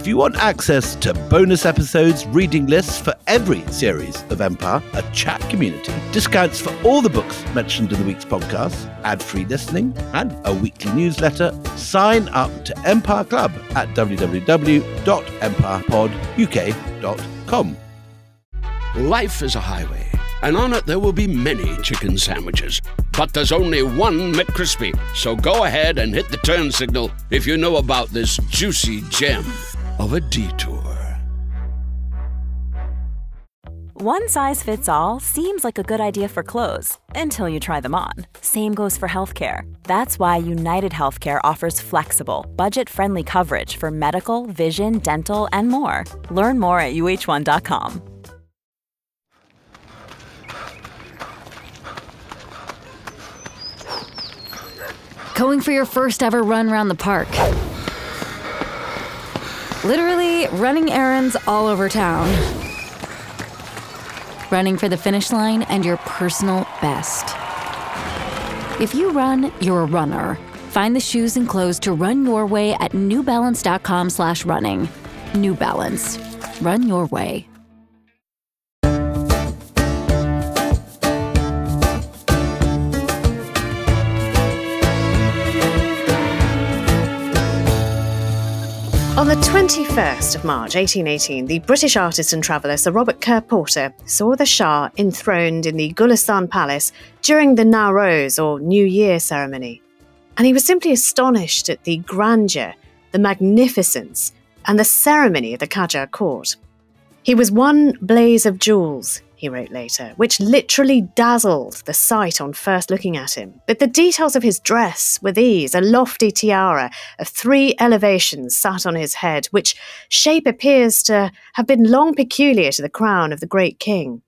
If you want access to bonus episodes, reading lists for every series of Empire, a chat community, discounts for all the books mentioned in the week's podcast, ad free listening, and a weekly newsletter, sign up to Empire Club at www.empirepoduk.com. Life is a highway, and on it there will be many chicken sandwiches. But there's only one McCrispy. So go ahead and hit the turn signal if you know about this juicy gem of a detour. One size fits all seems like a good idea for clothes until you try them on. Same goes for healthcare. That's why United Healthcare offers flexible, budget friendly coverage for medical, vision, dental, and more. Learn more at uhc.com. Going for your first ever run around the park. Literally running errands all over town. Running for the finish line and your personal best. If you run, you're a runner. Find the shoes and clothes to run your way at newbalance.com slash running. New Balance. Run your way. On the 21st of March 1818, the British artist and traveller Sir Robert Kerr Porter saw the Shah enthroned in the Gulistan Palace during the Nowroz or New Year ceremony. And he was simply astonished at the grandeur, the magnificence, and the ceremony of the Qajar court. He was one blaze of jewels, he wrote later, which literally dazzled the sight on first looking at him. But the details of his dress were these a lofty tiara of three elevations sat on his head, which shape appears to have been long peculiar to the crown of the great king.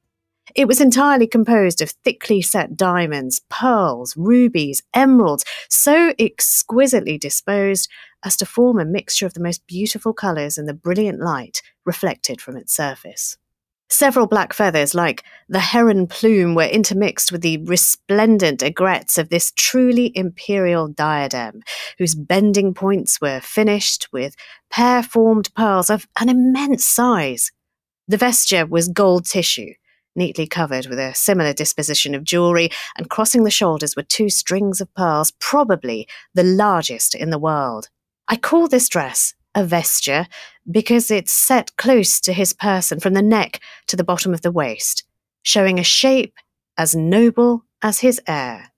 It was entirely composed of thickly set diamonds, pearls, rubies, emeralds, so exquisitely disposed as to form a mixture of the most beautiful colours in the brilliant light reflected from its surface. Several black feathers, like the heron plume, were intermixed with the resplendent aigrettes of this truly imperial diadem, whose bending points were finished with pear formed pearls of an immense size. The vesture was gold tissue, neatly covered with a similar disposition of jewellery, and crossing the shoulders were two strings of pearls, probably the largest in the world. I call this dress a vesture because it's set close to his person from the neck to the bottom of the waist, showing a shape as noble as his air.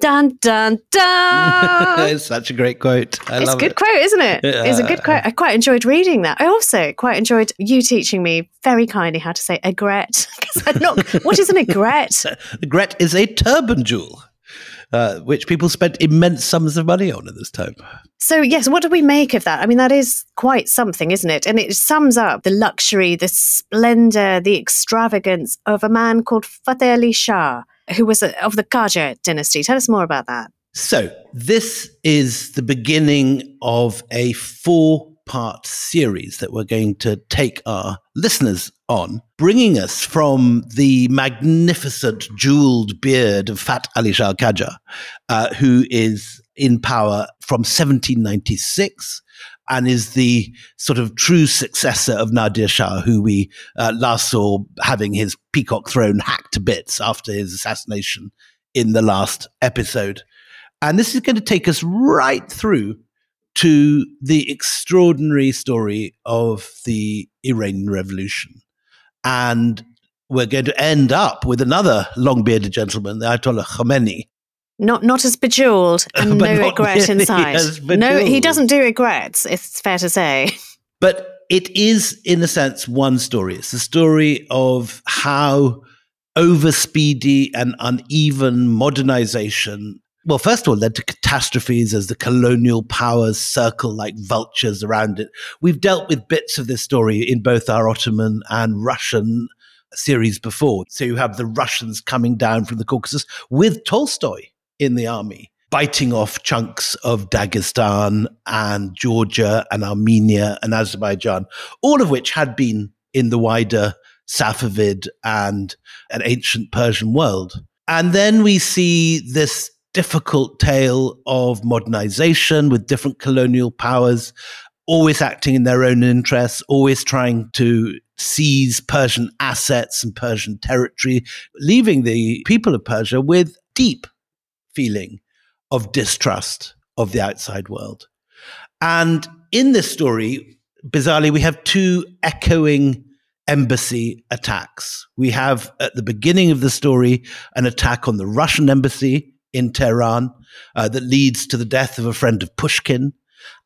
Dun dun dun! it's such a great quote. I it's a good it. quote, isn't it? It's a good quote. I quite enjoyed reading that. I also quite enjoyed you teaching me very kindly how to say aigrette. 'Cause I'm not. what is an aigrette? Gret is a turban jewel, uh, which people spent immense sums of money on at this time. So, yes, what do we make of that? I mean, that is quite something, isn't it? And it sums up the luxury, the splendor, the extravagance of a man called Fateh Ali Shah, who was of the Qajar dynasty. Tell us more about that. So, this is the beginning of a four part series that we're going to take our listeners on, bringing us from the magnificent jeweled beard of Fath Ali Shah Qajar, uh, who is in power from 1796 and is the sort of true successor of Nadir Shah, who we uh, last saw having his peacock throne hacked to bits after his assassination in the last episode. And this is going to take us right through to the extraordinary story of the Iranian Revolution. And we're going to end up with another long bearded gentleman, the Ayatollah Khomeini. Not not as bejeweled and no regret inside. No, he doesn't do regrets, it's fair to say. But it is, in a sense, one story. It's the story of how overspeedy and uneven modernization, well, first of all, led to catastrophes as the colonial powers circle like vultures around it. We've dealt with bits of this story in both our Ottoman and Russian series before. So you have the Russians coming down from the Caucasus with Tolstoy in the army, biting off chunks of Dagestan and Georgia and Armenia and Azerbaijan, all of which had been in the wider Safavid and an ancient Persian world. And then we see this difficult tale of modernization with different colonial powers always acting in their own interests, always trying to seize Persian assets and Persian territory, leaving the people of Persia with deep feeling of distrust of the outside world. And in this story, bizarrely, we have two echoing embassy attacks. We have at the beginning of the story an attack on the Russian embassy in Tehran uh, that leads to the death of a friend of Pushkin.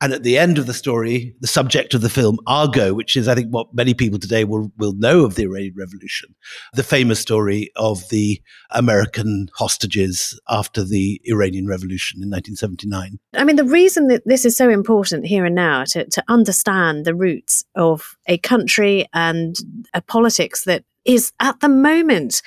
And at the end of the story, the subject of the film Argo, which is, I think, what many people today will, will know of the Iranian Revolution, the famous story of the American hostages after the Iranian Revolution in 1979. I mean, the reason that this is so important here and now to, to understand the roots of a country and a politics that is at the moment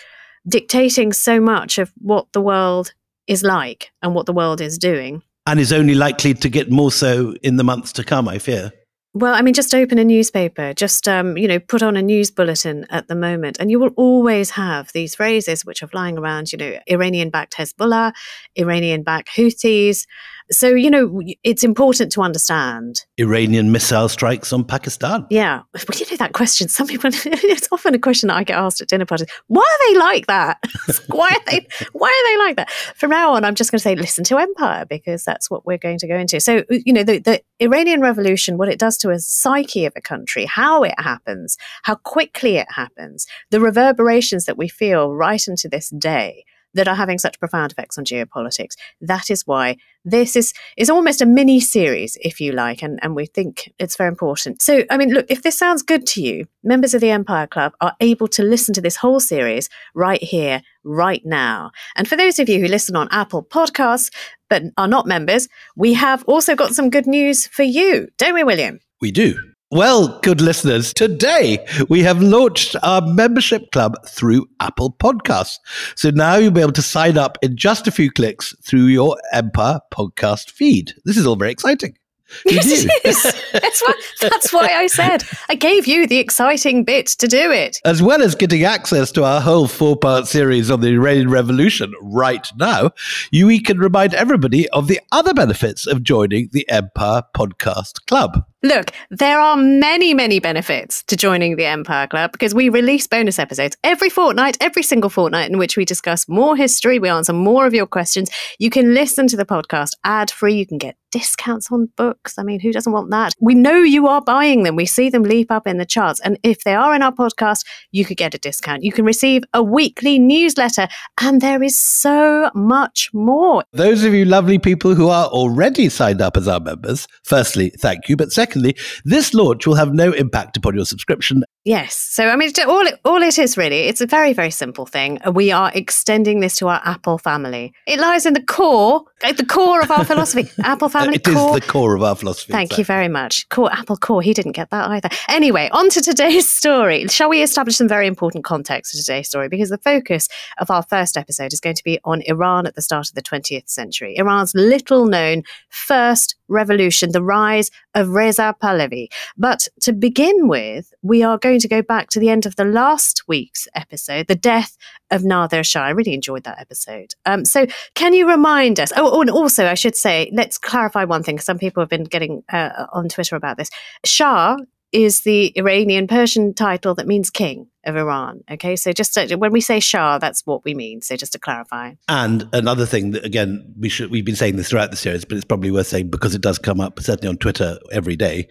dictating so much of what the world is like and what the world is doing and is only likely to get more so in the months to come, I fear. Well, I mean, just open a newspaper, just um, you know, put on a news bulletin at the moment, and you will always have these phrases which are flying around. You know, Iranian-backed Hezbollah, Iranian-backed Houthis, so, you know, it's important to understand. Iranian missile strikes on Pakistan. Yeah. Well, you know, that question, some people, it's often a question that I get asked at dinner parties. Why are they like that? why, are they, why are they like that? From now on, I'm just going to say, listen to Empire, because that's what we're going to go into. So, you know, the, the Iranian Revolution, what it does to a psyche of a country, how it happens, how quickly it happens, the reverberations that we feel right into this day that are having such profound effects on geopolitics. That is why this is is almost a mini series, if you like, and, and we think it's very important. So, I mean, look, if this sounds good to you, members of the Empire Club are able to listen to this whole series right here, right now. And for those of you who listen on Apple Podcasts but are not members, we have also got some good news for you, don't we, William? We do. Well, good listeners, today we have launched our membership club through Apple Podcasts. So now you'll be able to sign up in just a few clicks through your Empire podcast feed. This is all very exciting. Yes, it is. That's why, that's why I said I gave you the exciting bit to do it. As well as getting access to our whole four part series on the Iranian Revolution right now, you can remind everybody of the other benefits of joining the Empire Podcast Club. Look, there are many, many benefits to joining the Empire Club because we release bonus episodes every fortnight, every single fortnight, in which we discuss more history, we answer more of your questions. You can listen to the podcast ad free. You can get discounts on books. I mean, who doesn't want that? We know you are buying them. We see them leap up in the charts. And if they are in our podcast, you could get a discount. You can receive a weekly newsletter. And there is so much more. Those of you lovely people who are already signed up as our members, firstly, thank you. But secondly, this launch will have no impact upon your subscription. Yes. So, I mean, all it, all it is really, it's a very, very simple thing. We are extending this to our Apple family. It lies in the core, at the core of our philosophy. Apple family It core. is the core of our philosophy. Thank exactly. you very much. Core, Apple core. He didn't get that either. Anyway, on to today's story. Shall we establish some very important context for today's story? Because the focus of our first episode is going to be on Iran at the start of the 20th century. Iran's little known first revolution, the rise of Reza Pahlavi. But to begin with, we are going to go back to the end of the last week's episode, the death of Nader Shah. I really enjoyed that episode. Um, so, can you remind us? Oh, and also, I should say, let's clarify one thing because some people have been getting uh, on Twitter about this. Shah is the Iranian Persian title that means king of Iran. Okay, so just to, when we say Shah, that's what we mean. So just to clarify. And another thing that again we should we've been saying this throughout the series, but it's probably worth saying because it does come up certainly on Twitter every day.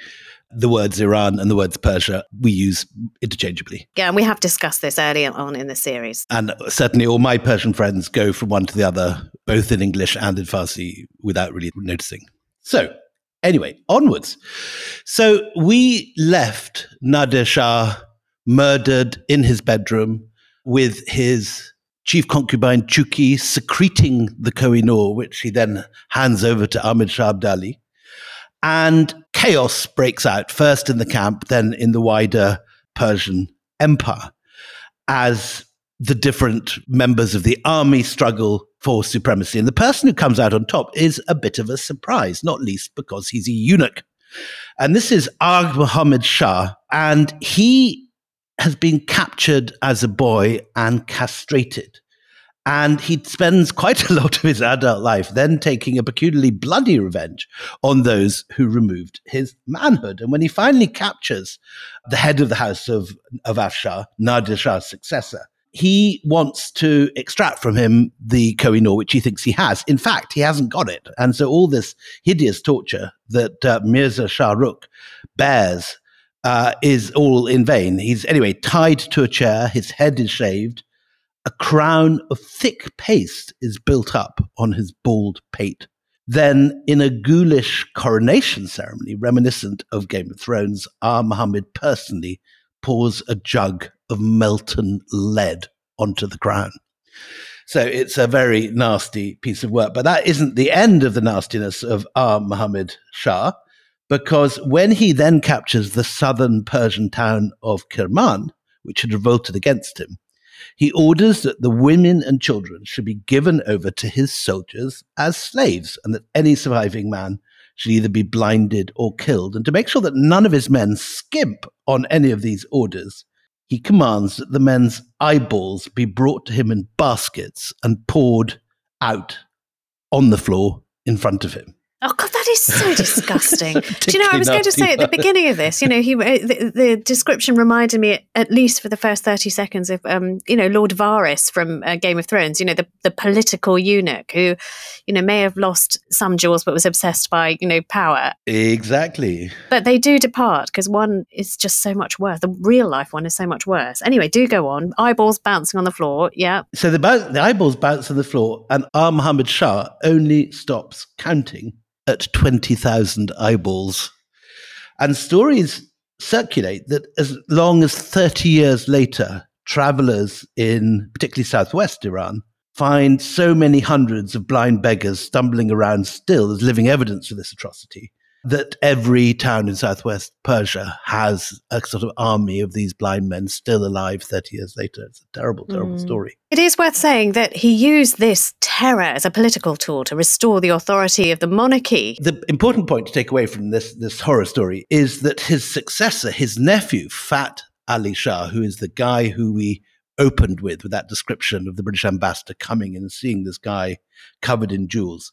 The words Iran and the words Persia we use interchangeably. Yeah, and we have discussed this earlier on in the series. And certainly all my Persian friends go from one to the other, both in English and in Farsi, without really noticing. So Anyway, onwards. So we left Nader Shah murdered in his bedroom with his chief concubine Chuki secreting the Kohinoor, which he then hands over to Ahmed Shah Abdali. And chaos breaks out, first in the camp, then in the wider Persian Empire, as the different members of the army struggle for supremacy. And the person who comes out on top is a bit of a surprise, not least because he's a eunuch. And this is Agha Muhammad Shah, and he has been captured as a boy and castrated. And he spends quite a lot of his adult life then taking a peculiarly bloody revenge on those who removed his manhood. And when he finally captures the head of the house of, of Afshar, Nadir Shah's successor, he wants to extract from him the Kohinoor, which he thinks he has. In fact, he hasn't got it. And so all this hideous torture that uh, Mirza Shah Rukh bears uh, is all in vain. He's anyway tied to a chair, his head is shaved, a crown of thick paste is built up on his bald pate. Then, in a ghoulish coronation ceremony reminiscent of Game of Thrones, Agha Muhammad personally pours a jug of melted lead onto the crown. So it's a very nasty piece of work. But that isn't the end of the nastiness of Agha Muhammad Shah, because when he then captures the southern Persian town of Kerman, which had revolted against him, he orders that the women and children should be given over to his soldiers as slaves, and that any surviving man should either be blinded or killed. And to make sure that none of his men skimp on any of these orders, he commands that the men's eyeballs be brought to him in baskets and poured out on the floor in front of him. Oh God, that is so disgusting. Do you know? I was going to say at the beginning of this, you know, he the, the, description reminded me, at least for the first thirty seconds, of um, you know, Lord Varys from uh, Game of Thrones. You know, the the political eunuch who, you know, may have lost some jewels but was obsessed by you know power. Exactly. But they do depart because one is just so much worse. The real life one is so much worse. Anyway, do go on. Eyeballs bouncing on the floor. Yeah. So the the eyeballs bounce on the floor, and Agha Muhammad Shah only stops counting at 20,000 eyeballs. And stories circulate that as long as 30 years later, travelers in particularly southwest Iran find so many hundreds of blind beggars stumbling around still as living evidence of this atrocity that every town in southwest Persia has a sort of army of these blind men still alive 30 years later. It's a terrible, terrible mm. story. It is worth saying that he used this terror as a political tool to restore the authority of the monarchy. The important point to take away from this, this horror story is that his successor, his nephew, Fath Ali Shah, who is the guy who we opened with, with that description of the British ambassador coming and seeing this guy covered in jewels,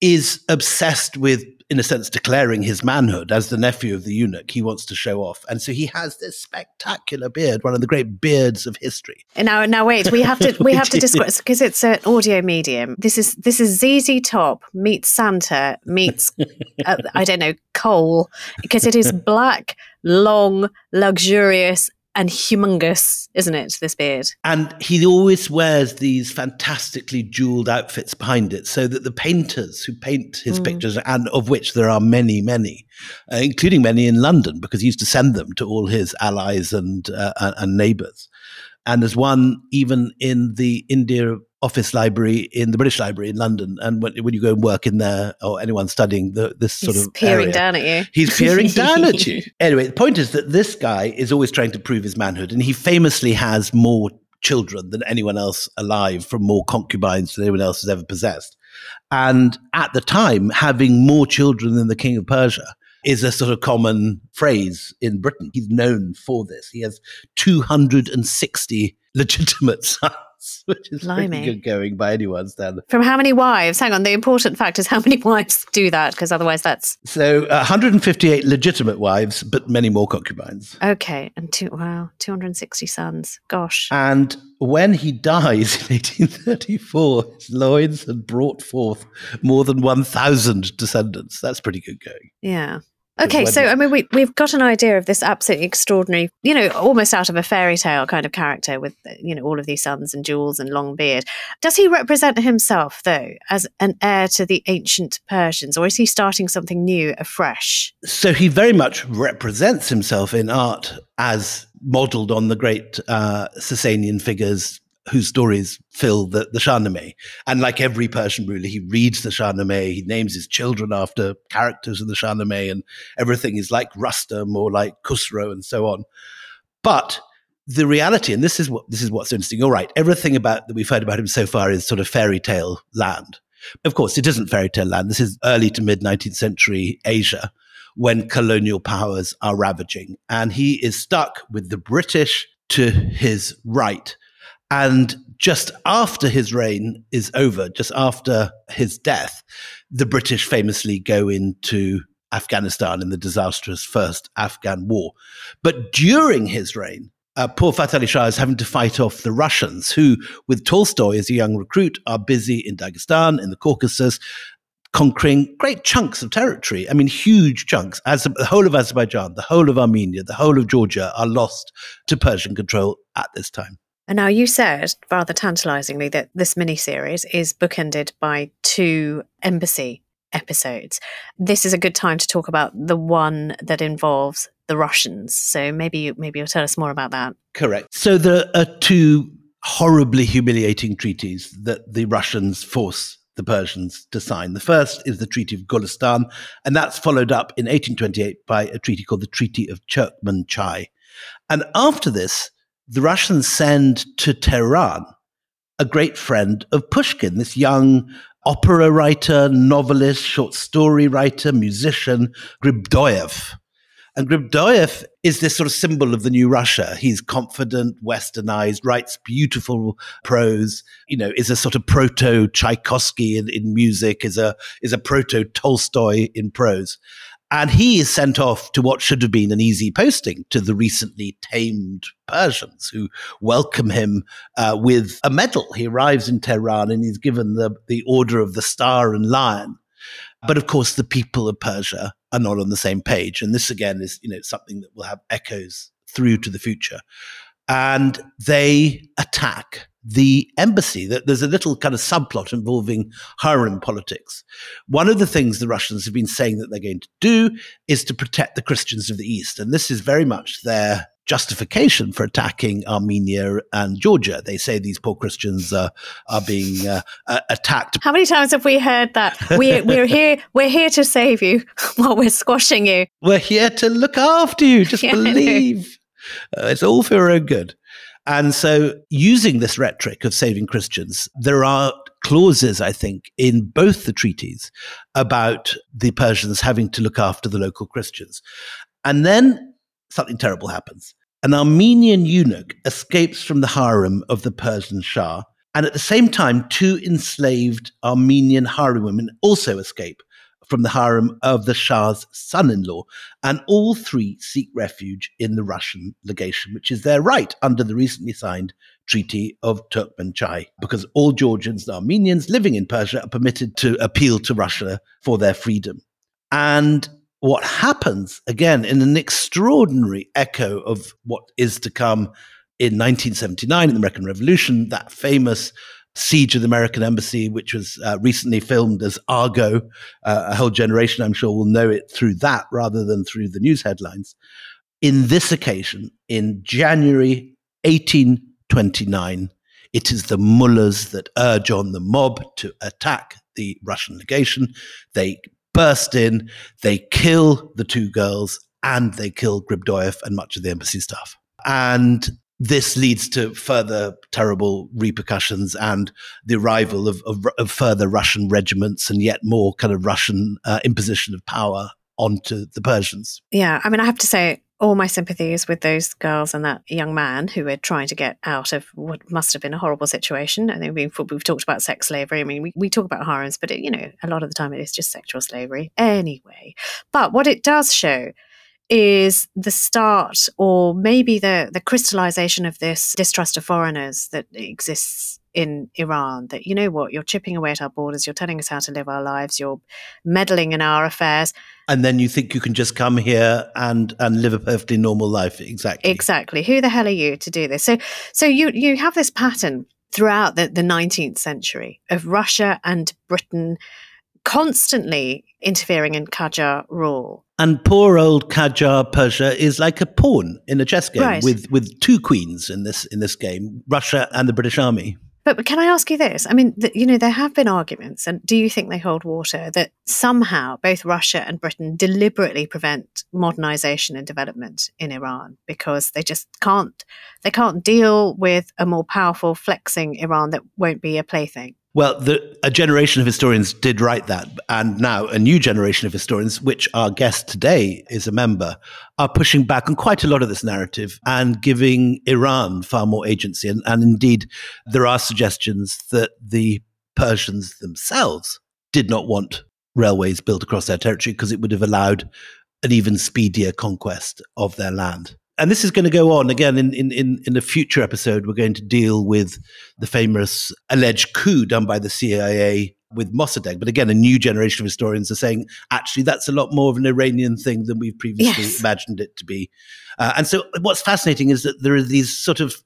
is obsessed with in a sense, declaring his manhood as the nephew of the eunuch. He wants to show off. And so he has this spectacular beard, one of the great beards of history. Now, now wait, we have to, we have to describe, because it's an audio medium. This is, this is ZZ Top meets Santa meets, uh, I don't know, Cole, because it is black, long, luxurious, and humongous, isn't it, this beard? And he always wears these fantastically jeweled outfits behind it so that the painters who paint his mm. pictures, and of which there are many, many, uh, including many in London, because he used to send them to all his allies and, uh, and neighbors. And there's one even in the India office library in the British Library in London, and when, when you go and work in there, or anyone studying the, this sort he's of peering area, down at you, he's peering down at you. Anyway, the point is that this guy is always trying to prove his manhood, and he famously has more children than anyone else alive, from more concubines than anyone else has ever possessed. And at the time, having more children than the king of Persia is a sort of common phrase in Britain. He's known for this. He has 260 legitimate sons. which is Blimey. pretty good going by anyone's standard. From how many wives? Hang on, the important fact is how many wives do that, because otherwise that's. So uh, 158 legitimate wives, but many more concubines. Okay, and two, wow, 260 sons. Gosh. And when he dies in 1834, his loins had brought forth more than 1,000 descendants. That's pretty good going. Yeah. Okay, so I mean, we we've got an idea of this absolutely extraordinary, you know, almost out of a fairy tale kind of character with you know all of these sons and jewels and long beard. Does he represent himself though as an heir to the ancient Persians, or is he starting something new, afresh? So he very much represents himself in art as modelled on the great uh, Sasanian figures whose stories fill the, the Shahnameh. And like every Persian ruler, he reads the Shahnameh, he names his children after characters in the Shahnameh, and everything is like Rustam or like Khusro and so on. But the reality, and this is what this is what's interesting. All right, everything about that we've heard about him so far is sort of fairy tale land. Of course, it isn't fairy tale land. This is early to mid 19th century Asia when colonial powers are ravaging. And he is stuck with the British to his right And just after his reign is over, just after his death, the British famously go into Afghanistan in the disastrous first Afghan war. But during his reign, uh, poor Fath Ali Shah is having to fight off the Russians, who, with Tolstoy as a young recruit, are busy in Dagestan, in the Caucasus, conquering great chunks of territory. I mean, huge chunks. As the whole of Azerbaijan, the whole of Armenia, the whole of Georgia are lost to Persian control at this time. And now you said rather tantalizingly that this miniseries is bookended by two embassy episodes. This is a good time to talk about the one that involves the Russians. So maybe maybe you'll tell us more about that. Correct. So there are two horribly humiliating treaties that the Russians force the Persians to sign. The first is the Treaty of Gulistan, and that's followed up in 1828 by a treaty called the Treaty of Turkmenchai. And after this, the Russians send to Tehran a great friend of Pushkin, this young opera writer, novelist, short story writer, musician, Griboyedov. And Griboyedov is this sort of symbol of the new Russia. He's confident, westernized, writes beautiful prose, you know, is a sort of proto Tchaikovsky in, in music, is a, is a proto Tolstoy in prose. And he is sent off to what should have been an easy posting to the recently tamed Persians who welcome him uh, with a medal. He arrives in Tehran and he's given the, the Order of the Star and Lion. But of course, the people of Persia are not on the same page. And this again is, you know, something that will have echoes through to the future. And they attack the embassy. There's a little kind of subplot involving harem politics. One of the things the Russians have been saying that they're going to do is to protect the Christians of the East. And this is very much their justification for attacking Armenia and Georgia. They say these poor Christians uh, are being uh, uh, attacked. How many times have we heard that? We, we're here. We're here to save you while we're squashing you. We're here to look after you. Just yeah, believe. Uh, it's all for your own good. And so, using this rhetoric of saving Christians, there are clauses, I think, in both the treaties about the Persians having to look after the local Christians. And then something terrible happens. An Armenian eunuch escapes from the harem of the Persian Shah. And at the same time, two enslaved Armenian harem women also escape from the harem of the Shah's son in law. And all three seek refuge in the Russian legation, which is their right under the recently signed Treaty of Turkmenchai, because all Georgians and Armenians living in Persia are permitted to appeal to Russia for their freedom. And what happens, again, in an extraordinary echo of what is to come in 1979 in the American Revolution, that famous siege of the American embassy, which was uh, recently filmed as Argo. Uh, a whole generation, I'm sure, will know it through that rather than through the news headlines. In this occasion, in January 1829, it is the mullahs that urge on the mob to attack the Russian legation. They burst in, they kill the two girls, and they kill Griboyedov and much of the embassy staff. And this leads to further terrible repercussions and the arrival of, of, of further Russian regiments and yet more kind of Russian uh, imposition of power onto the Persians. Yeah, I mean, I have to say, all my sympathies with those girls and that young man who were trying to get out of what must have been a horrible situation. I think we've, we've talked about sex slavery. I mean, we, we talk about harems, but it, you know, a lot of the time it is just sexual slavery anyway. But what it does show is the start or maybe the, the crystallization of this distrust of foreigners that exists in Iran. That, you know what, you're chipping away at our borders, you're telling us how to live our lives, you're meddling in our affairs. And then you think you can just come here and, and live a perfectly normal life. Exactly. Exactly. Who the hell are you to do this? So, so you, you have this pattern throughout the, the 19th century of Russia and Britain constantly interfering in Qajar rule. And poor old Qajar Persia is like a pawn in a chess game right. with, with two queens in this in this game, Russia and the British Army. But, but can I ask you this? I mean, the, you know, there have been arguments, and do you think they hold water that somehow both Russia and Britain deliberately prevent modernization and development in Iran because they just can't they can't deal with a more powerful flexing Iran that won't be a plaything? Well, the, a generation of historians did write that. And now a new generation of historians, which our guest today is a member, are pushing back on quite a lot of this narrative and giving Iran far more agency. And, and indeed, there are suggestions that the Persians themselves did not want railways built across their territory because it would have allowed an even speedier conquest of their land and this is going to go on again in, in, in, in a future episode. We're going to deal with the famous alleged coup done by the CIA with Mossadegh. But again, a new generation of historians are saying actually that's a lot more of an Iranian thing than we've previously yes. imagined it to be. Uh, and so, what's fascinating is that there are these sort of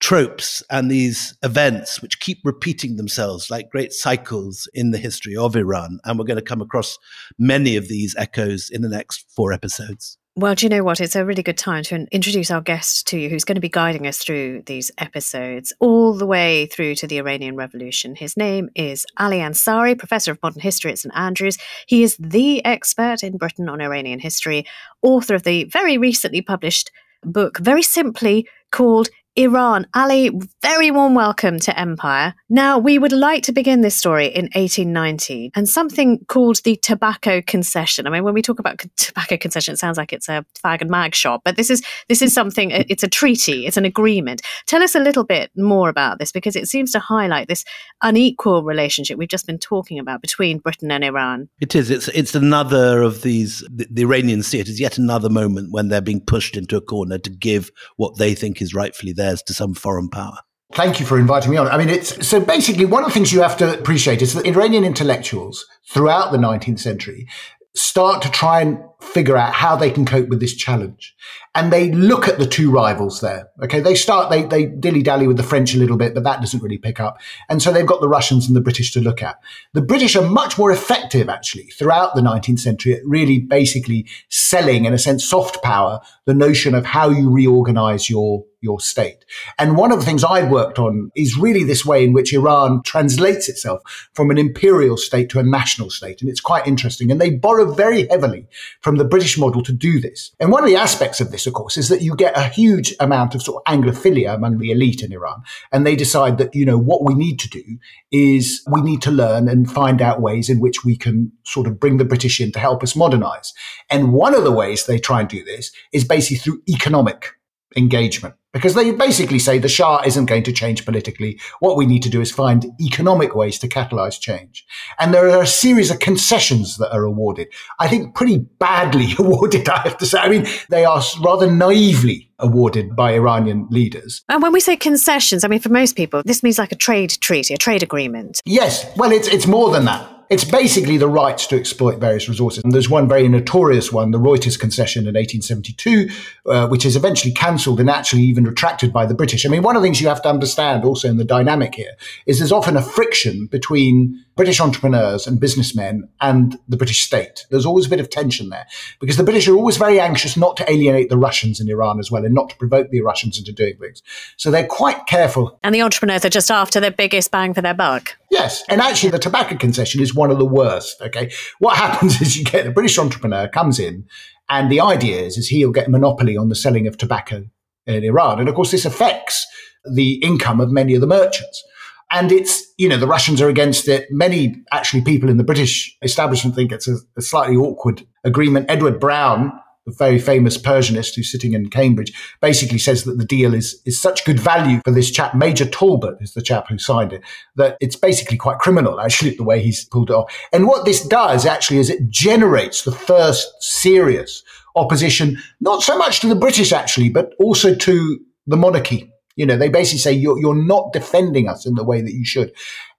tropes and these events which keep repeating themselves like great cycles in the history of Iran. And we're going to come across many of these echoes in the next four episodes. Well, do you know what? It's a really good time to introduce our guest to you, who's going to be guiding us through these episodes all the way through to the Iranian Revolution. His name is Ali Ansari, Professor of Modern History at St Andrews. He is the expert in Britain on Iranian history, author of the very recently published book, very simply called Iran. Ali, very warm welcome to Empire. Now, we would like to begin this story in 1890 and something called the tobacco concession. I mean, when we talk about tobacco concession, it sounds like it's a fag and mag shop, but this is this is something. It's a treaty. It's an agreement. Tell us a little bit more about this because it seems to highlight this unequal relationship we've just been talking about between Britain and Iran. It is. It's it's another of these. The, the Iranians see it as yet another moment when they're being pushed into a corner to give what they think is rightfully theirs to some foreign power. Thank you for inviting me on. I mean, it's so basically one of the things you have to appreciate is that Iranian intellectuals throughout the 19th century start to try and figure out how they can cope with this challenge. And they look at the two rivals there. Okay. They start, they, they dilly dally with the French a little bit, but that doesn't really pick up. And so they've got the Russians and the British to look at. The British are much more effective actually throughout the 19th century at really basically selling in a sense soft power, the notion of how you reorganize your your state. And one of the things I've worked on is really this way in which Iran translates itself from an imperial state to a national state. And it's quite interesting. And they borrow very heavily from from the British model to do this. And one of the aspects of this, of course, is that you get a huge amount of sort of Anglophilia among the elite in Iran. And they decide that, you know, what we need to do is we need to learn and find out ways in which we can sort of bring the British in to help us modernize. And one of the ways they try and do this is basically through economic engagement because they basically say the Shah isn't going to change politically. What we need to do is find economic ways to catalyze change. And there are a series of concessions that are awarded. I think pretty badly awarded, I have to say. I mean, they are rather naively awarded by Iranian leaders. And when we say concessions, I mean, for most people, this means like a trade treaty, a trade agreement. Yes. Well, it's, it's more than that. It's basically the rights to exploit various resources. And there's one very notorious one, the Reuters concession in 1872, uh, which is eventually cancelled and actually even retracted by the British. I mean, one of the things you have to understand also in the dynamic here is there's often a friction between British entrepreneurs and businessmen and the British state. There's always a bit of tension there because the British are always very anxious not to alienate the Russians in Iran as well and not to provoke the Russians into doing things. So they're quite careful. And the entrepreneurs are just after the biggest bang for their buck. Yes. And actually, the tobacco concession is one of the worst. Okay. What happens is you get the British entrepreneur comes in, and the idea is, is he'll get a monopoly on the selling of tobacco in Iran. And of course, this affects the income of many of the merchants. And it's, you know, the Russians are against it. Many actually people in the British establishment think it's a, a slightly awkward agreement. Edward Browne, the very famous Persianist who's sitting in Cambridge, basically says that the deal is, is such good value for this chap. Major Talbot is the chap who signed it, that it's basically quite criminal, actually, the way he's pulled it off. And what this does actually is it generates the first serious opposition, not so much to the British, actually, but also to the monarchy. You know, they basically say you're, you're not defending us in the way that you should.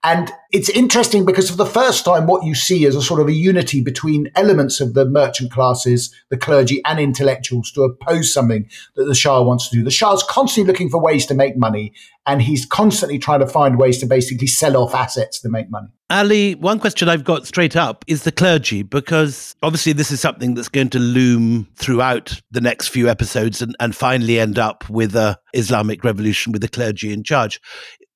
And it's interesting because for the first time, what you see is a sort of a unity between elements of the merchant classes, the clergy, and intellectuals to oppose something that the Shah wants to do. The Shah's constantly looking for ways to make money, and he's constantly trying to find ways to basically sell off assets to make money. Ali, one question I've got straight up is the clergy, because obviously this is something that's going to loom throughout the next few episodes and, and finally end up with a Islamic revolution with the clergy in charge.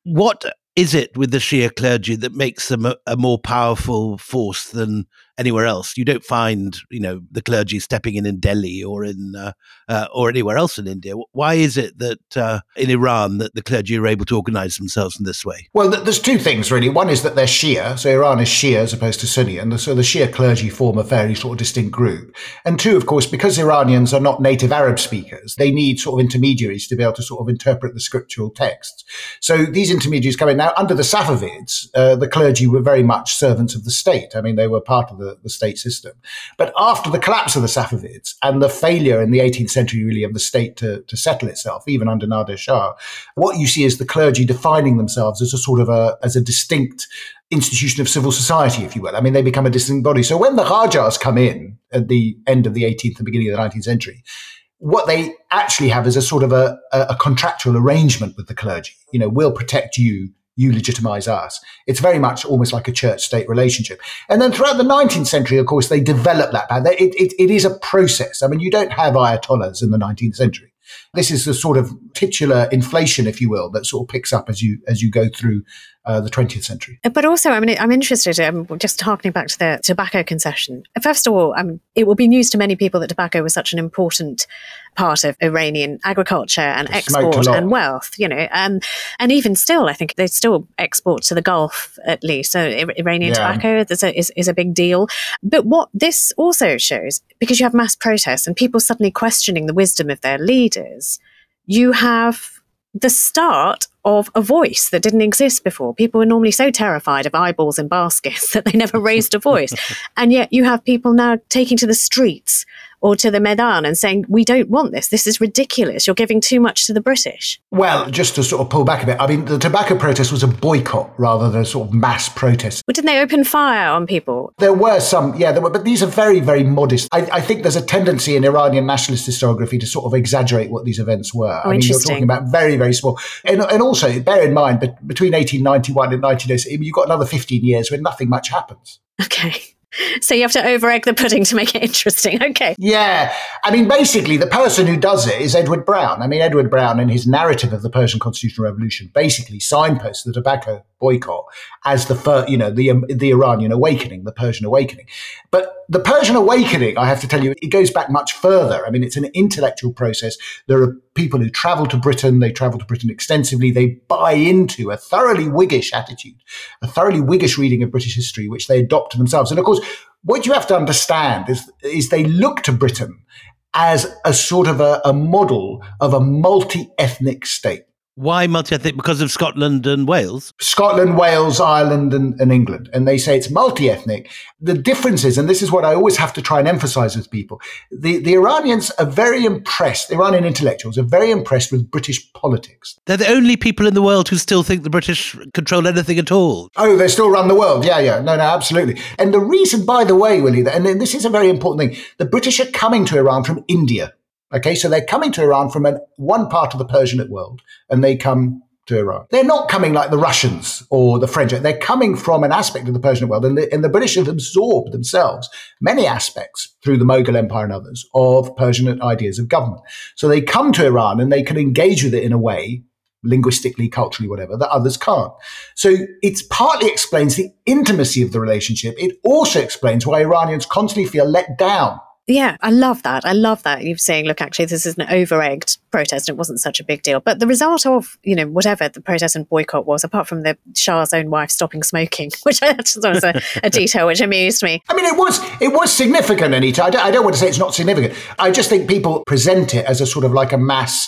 What is it with the Shia clergy that makes them a, a more powerful force than anywhere else. You don't find, you know, the clergy stepping in in Delhi or in uh, uh, or anywhere else in India. Why is it that uh, in Iran that the clergy are able to organize themselves in this way? Well, there's two things really. One is that they're Shia, so Iran is Shia as opposed to Sunni, and so the Shia clergy form a fairly sort of distinct group. And two, of course, because Iranians are not native Arab speakers, they need sort of intermediaries to be able to sort of interpret the scriptural texts. So these intermediaries come in now under the Safavids. Uh, the clergy were very much servants of the state. I mean, they were part of the, the state system. But after the collapse of the Safavids and the failure in the 18th century, really, of the state to, to settle itself, even under Nader Shah, what you see is the clergy defining themselves as a sort of a, as a distinct institution of civil society, if you will. I mean, they become a distinct body. So when the Qajars come in at the end of the 18th and beginning of the 19th century, what they actually have is a sort of a, a, contractual arrangement with the clergy. You know, we'll protect you you legitimize us. It's very much almost like a church state relationship. And then throughout the 19th century, of course, they develop that. It, it, it is a process. I mean, you don't have ayatollahs in the 19th century. This is the sort of titular inflation, if you will, that sort of picks up as you as you go through uh, the 20th century. But also, I mean, I'm interested, um, just harkening back to the tobacco concession. First of all, um, it will be news to many people that tobacco was such an important part of Iranian agriculture and export and wealth, you know. Um, and even still, I think they still export to the Gulf at least. So Iranian yeah. tobacco is a, is, is a big deal. But what this also shows, because you have mass protests and people suddenly questioning the wisdom of their leaders, you have the start of a voice that didn't exist before. People were normally so terrified of eyeballs in baskets that they never raised a voice. and yet you have people now taking to the streets or to the Medan and saying, we don't want this. This is ridiculous. You're giving too much to the British. Well, just to sort of pull back a bit, I mean, the tobacco protest was a boycott rather than a sort of mass protest. Well, didn't they open fire on people? There were some, yeah, there were, but these are very, very modest. I, I think there's a tendency in Iranian nationalist historiography to sort of exaggerate what these events were. Oh, I mean, you're talking about very, very small. And, and also, bear in mind, but between 1891 and 1906, you've got another 15 years where nothing much happens. Okay. So you have to over egg the pudding to make it interesting. Okay. Yeah. I mean, basically, the person who does it is Edward Browne. I mean, Edward Browne, in his narrative of the Persian Constitutional Revolution, basically signposts the tobacco boycott as the first, you know, the, um, the Iranian awakening, the Persian awakening. But the Persian awakening, I have to tell you, it goes back much further. I mean, it's an intellectual process. There are people who travel to Britain. They travel to Britain extensively. They buy into a thoroughly Whiggish attitude, a thoroughly Whiggish reading of British history, which they adopt to themselves. And of course, what you have to understand is, is they look to Britain as a sort of a, a model of a multi-ethnic state. Why multi-ethnic? Because of Scotland and Wales? Scotland, Wales, Ireland, and, and, England. And they say it's multi-ethnic. The difference is, and this is what I always have to try and emphasize with people, the, the Iranians are very impressed, the Iranian intellectuals are very impressed with British politics. They're the only people in the world who still think the British control anything at all. Oh, they still run the world. Yeah, yeah. No, no, absolutely. And the reason, by the way, Willie, and this is a very important thing, the British are coming to Iran from India. Okay, so they're coming to Iran from an, one part of the Persianate world, and they come to Iran. They're not coming like the Russians or the French. They're coming from an aspect of the Persian world, and the, and the British have absorbed themselves many aspects through the Mughal Empire and others of Persian ideas of government. So they come to Iran and they can engage with it in a way linguistically, culturally, whatever, that others can't. So it partly explains the intimacy of the relationship. It also explains why Iranians constantly feel let down yeah, I love that. I love that you're saying, look, actually, this is an over-egged protest. It wasn't such a big deal. But the result of, you know, whatever the protest and boycott was, apart from the Shah's own wife stopping smoking, which I just was a, a detail which amused me. I mean, it was it was significant, Anita. I don't, I don't want to say it's not significant. I just think people present it as a sort of like a mass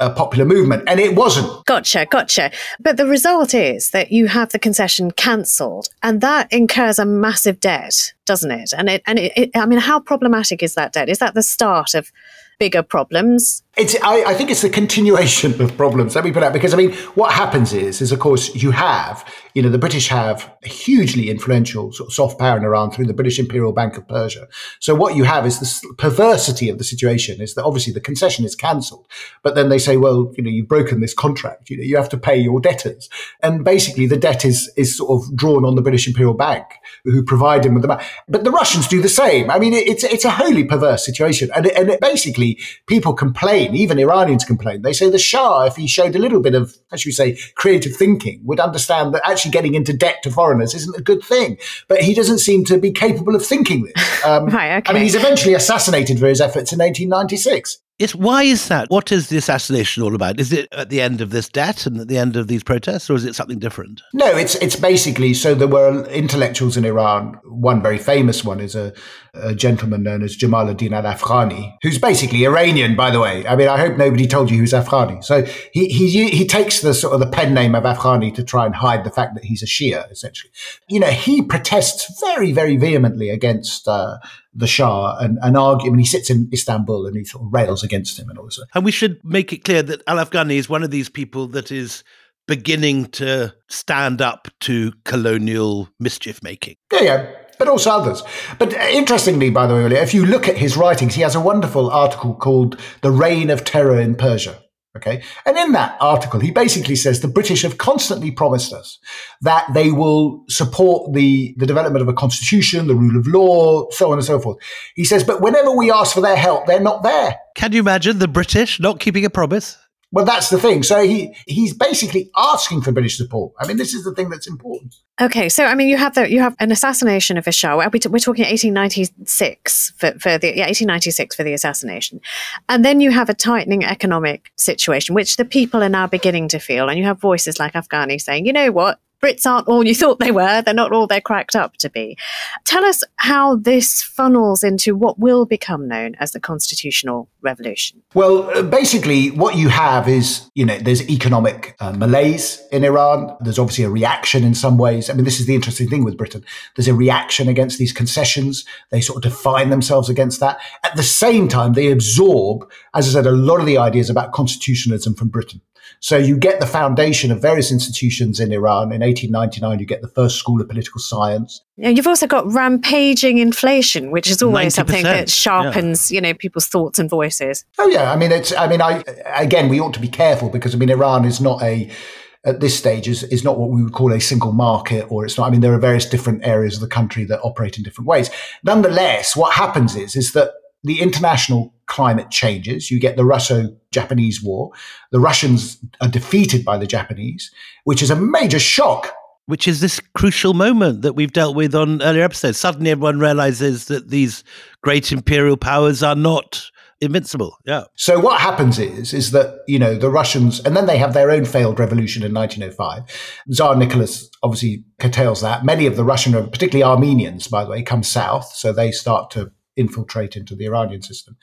a popular movement, and it wasn't. Gotcha, gotcha. But the result is that you have the concession cancelled, and that incurs a massive debt, doesn't it? And it, and it, it, I mean, how problematic is that debt? Is that the start of bigger problems? It's, I, I, think it's the continuation of problems. Let me put out because I mean, what happens is, is of course you have, you know, the British have a hugely influential sort of soft power in Iran through the British Imperial Bank of Persia. So what you have is this perversity of the situation is that obviously the concession is cancelled, but then they say, well, you know, you've broken this contract. You know, you have to pay your debtors, and basically the debt is is sort of drawn on the British Imperial Bank, who provide them with the money. But the Russians do the same. I mean, it's it's a wholly perverse situation, and and it basically people complain complain, even Iranians complain. They say the Shah, if he showed a little bit of, should we say, creative thinking, would understand that actually getting into debt to foreigners isn't a good thing. But he doesn't seem to be capable of thinking this. Um, right, okay. I mean, he's eventually assassinated for his efforts in 1896. Yes, why is that? What is the assassination all about? Is it at the end of this debt and at the end of these protests, or is it something different? No, it's it's basically so there were intellectuals in Iran. One very famous one is a, a gentleman known as Jamaluddin al Afghani, who's basically Iranian, by the way. I mean, I hope nobody told you who's Afghani. So he he he takes the sort of the pen name of Afghani to try and hide the fact that he's a Shia, essentially. You know, he protests very very vehemently against. Uh, the Shah and, and argue. I mean, he sits in Istanbul and he sort of rails against him and all this. And we should make it clear that Al Afghani is one of these people that is beginning to stand up to colonial mischief making. Yeah, yeah. But also others. But interestingly, by the way, if you look at his writings, he has a wonderful article called The Reign of Terror in Persia. Okay. And in that article, he basically says the British have constantly promised us that they will support the, the development of a constitution, the rule of law, so on and so forth. He says, but whenever we ask for their help, they're not there. Can you imagine the British not keeping a promise? Well, that's the thing. So he he's basically asking for British support. I mean, this is the thing that's important. Okay, so I mean, you have the you have an assassination of a Shah. We're, we're talking 1896 for, for the yeah 1896 for the assassination, and then you have a tightening economic situation, which the people are now beginning to feel. And you have voices like Afghani saying, you know what, Brits aren't all you thought they were. They're not all they're cracked up to be. Tell us how this funnels into what will become known as the constitutional revolution. Well, uh, basically, what you have is, you know, there's economic uh, malaise in Iran. There's obviously a reaction in some ways. I mean, this is the interesting thing with Britain. There's a reaction against these concessions. They sort of define themselves against that. At the same time, they absorb, as I said, a lot of the ideas about constitutionalism from Britain. So you get the foundation of various institutions in Iran. In 1899, you get the first school of political science. You've also got rampaging inflation, which is always something that sharpens, yeah. you know, people's thoughts and voices. Oh yeah, I mean, it's. I mean, I again, we ought to be careful because I mean, Iran is not a at this stage is, is not what we would call a single market or it's not i mean there are various different areas of the country that operate in different ways nonetheless what happens is is that the international climate changes. You get the Russo Japanese War. The Russians are defeated by the Japanese, which is a major shock. Which is this crucial moment that we've dealt with on earlier episodes. Suddenly, everyone realizes that these great imperial powers are not invincible. Yeah. So what happens is is that you know the Russians, and then they have their own failed revolution in 1905. Tsar Nicholas obviously curtails that. Many of the Russian, particularly Armenians, by the way, come south, so they start to infiltrate into the Iranian system.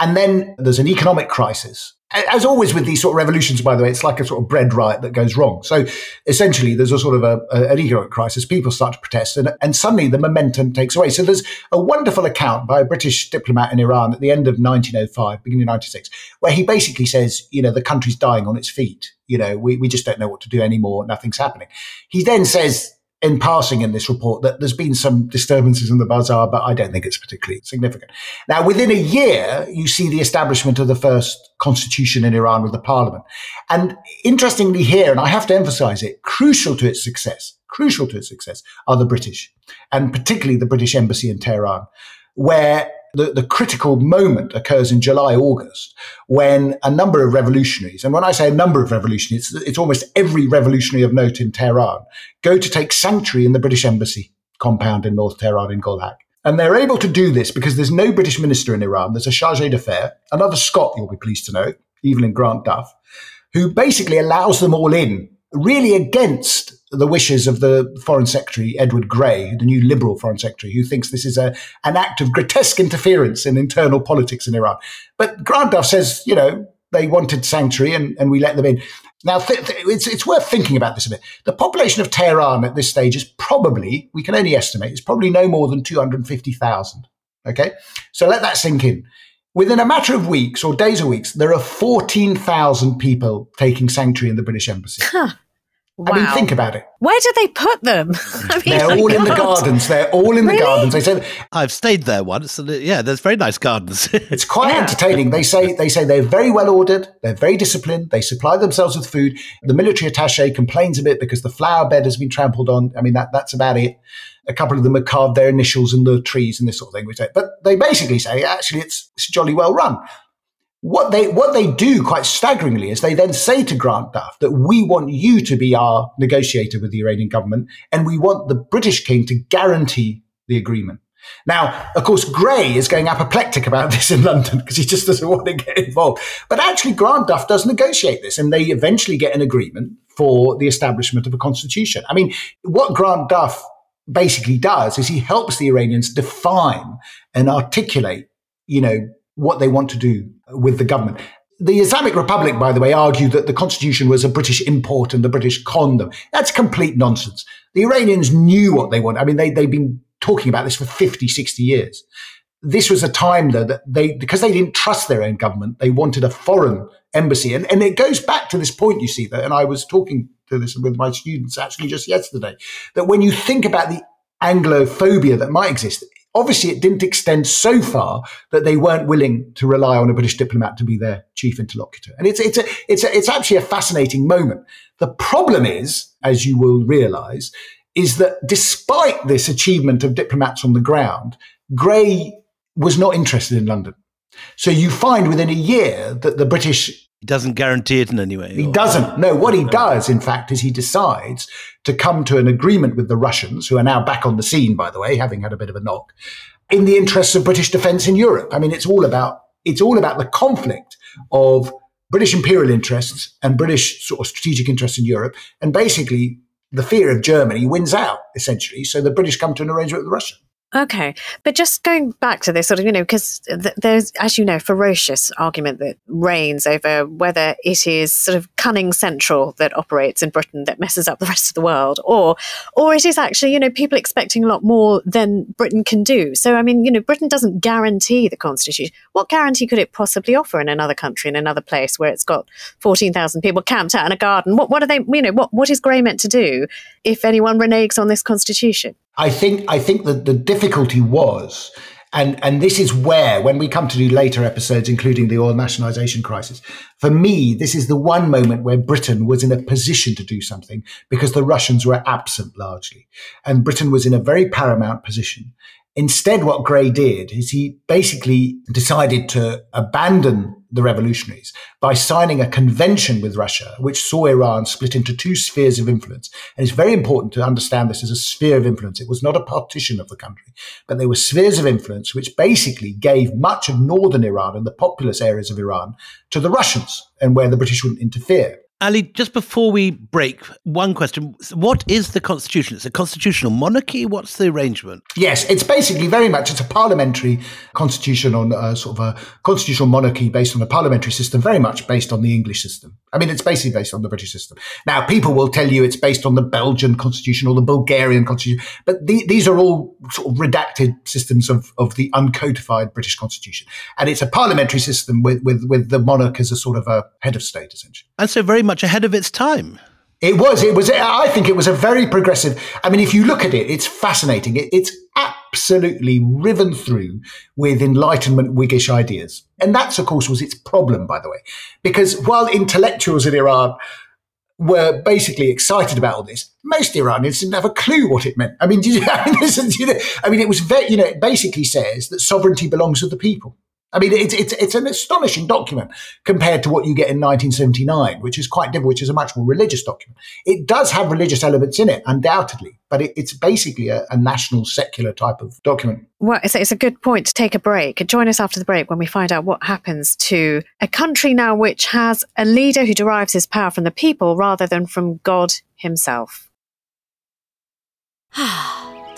And then there's an economic crisis. As always with these sort of revolutions, by the way, it's like a sort of bread riot that goes wrong. So essentially, there's a sort of a, a, an economic crisis. People start to protest, and, and suddenly the momentum takes away. So there's a wonderful account by a British diplomat in Iran at the end of 1905, beginning of 96, where he basically says, you know, the country's dying on its feet. You know, we, we just don't know what to do anymore. Nothing's happening. He then says, in passing in this report that there's been some disturbances in the bazaar, but I don't think it's particularly significant. Now, within a year, you see the establishment of the first constitution in Iran with the parliament. And interestingly here, and I have to emphasize it, crucial to its success, crucial to its success are the British and particularly the British embassy in Tehran, where the, the critical moment occurs in July, August, when a number of revolutionaries, and when I say a number of revolutionaries, it's, it's almost every revolutionary of note in Tehran, go to take sanctuary in the British embassy compound in North Tehran in Golhak. And they're able to do this because there's no British minister in Iran. There's a charge d'affaires, another Scot, you'll be pleased to know, Evelyn Grant Duff, who basically allows them all in, really against the wishes of the Foreign Secretary, Edward Grey, the new Liberal Foreign Secretary, who thinks this is a, an act of grotesque interference in internal politics in Iran. But Grant Duff says, you know, they wanted sanctuary and, and we let them in. Now, th- th- it's, it's worth thinking about this a bit. The population of Tehran at this stage is probably, we can only estimate, it's probably no more than 250,000. Okay? So let that sink in. Within a matter of weeks or days or weeks, there are 14,000 people taking sanctuary in the British Embassy. Huh. Wow. I mean, think about it. Where do they put them? I mean, They're all God. in the gardens. They're all in really? the gardens. They say I've stayed there once, and uh, yeah, there's very nice gardens. it's quite yeah. entertaining. They say they say they're very well ordered. They're very disciplined. They supply themselves with food. The military attaché complains a bit because the flower bed has been trampled on. I mean, that that's about it. A couple of them have carved their initials in the trees and this sort of thing. But they basically say actually it's, it's jolly well run. What they what they do quite staggeringly is they then say to Grant Duff that we want you to be our negotiator with the Iranian government and we want the British king to guarantee the agreement. Now, of course, Grey is going apoplectic about this in London because he just doesn't want to get involved. But actually, Grant Duff does negotiate this and they eventually get an agreement for the establishment of a constitution. I mean, what Grant Duff basically does is he helps the Iranians define and articulate, you know, what they want to do with the government. The Islamic Republic, by the way, argued that the constitution was a British import and the British condom. That's complete nonsense. The Iranians knew what they wanted. I mean, they, they've been talking about this for 50, 60 years. This was a time though that they, because they didn't trust their own government, they wanted a foreign embassy. And, and it goes back to this point, you see, that, and I was talking to this with my students actually just yesterday, that when you think about the Anglophobia that might exist, obviously it didn't extend so far that they weren't willing to rely on a British diplomat to be their chief interlocutor. And it's, it's, a, it's, a, it's actually a fascinating moment. The problem is, as you will realize, is that despite this achievement of diplomats on the ground, Grey was not interested in London. So you find within a year that the British. He doesn't guarantee it in any way. He or, doesn't. No, what he does, in fact, is he decides to come to an agreement with the Russians, who are now back on the scene, by the way, having had a bit of a knock, in the interests of British defence in Europe. I mean, it's all about it's all about the conflict of British imperial interests and British sort of strategic interests in Europe, and basically the fear of Germany wins out, essentially. So the British come to an arrangement with the Russians. Okay. But just going back to this sort of, you know, because th- there's, as you know, ferocious argument that reigns over whether it is sort of cunning central that operates in Britain that messes up the rest of the world or, or it is actually, you know, people expecting a lot more than Britain can do. So, I mean, you know, Britain doesn't guarantee the constitution. What guarantee could it possibly offer in another country, in another place where it's got 14,000 people camped out in a garden? What, what are they, you know, what, what is Grey meant to do if anyone reneges on this constitution? I think I think that the difficulty was, and and this is where when we come to do later episodes, including the oil nationalisation crisis, for me, this is the one moment where Britain was in a position to do something because the Russians were absent largely, and Britain was in a very paramount position. Instead, what Grey did is he basically decided to abandon the revolutionaries by signing a convention with Russia, which saw Iran split into two spheres of influence. And it's very important to understand this as a sphere of influence. It was not a partition of the country, but there were spheres of influence which basically gave much of northern Iran and the populous areas of Iran to the Russians and where the British wouldn't interfere. Ali, just before we break, one question. What is the constitution? It's a constitutional monarchy? What's the arrangement? Yes, it's basically very much, it's a parliamentary constitution on a uh, sort of a constitutional monarchy based on a parliamentary system, very much based on the English system. I mean, it's basically based on the British system. Now, people will tell you it's based on the Belgian constitution or the Bulgarian constitution, but the, these are all sort of redacted systems of, of the uncodified British constitution. And it's a parliamentary system with, with, with the monarch as a sort of a head of state, essentially. And so very much much ahead of its time. It was. It was. I think it was a very progressive. I mean, if you look at it, it's fascinating. It, it's absolutely riven through with Enlightenment Whiggish ideas, and that's, of course, was its problem, by the way, because while intellectuals in Iran were basically excited about all this, most Iranians didn't have a clue what it meant. I mean, listen, you I mean, it was very, you know, it basically says that sovereignty belongs to the people. I mean, it's, it's, it's an astonishing document compared to what you get in 1979, which is quite different, which is a much more religious document. It does have religious elements in it, undoubtedly, but it, it's basically a, a, national secular type of document. Well, it's, it's a good point to take a break. Join us after the break when we find out what happens to a country now which has a leader who derives his power from the people rather than from God himself.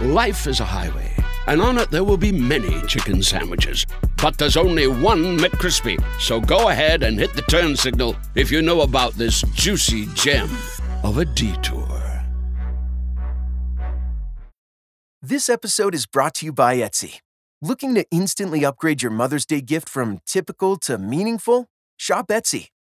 Life is a highway, and on it there will be many chicken sandwiches. But there's only one McCrispy. So go ahead and hit the turn signal if you know about this juicy gem of a detour. This episode is brought to you by Etsy. Looking to instantly upgrade your Mother's Day gift from typical to meaningful? Shop Etsy.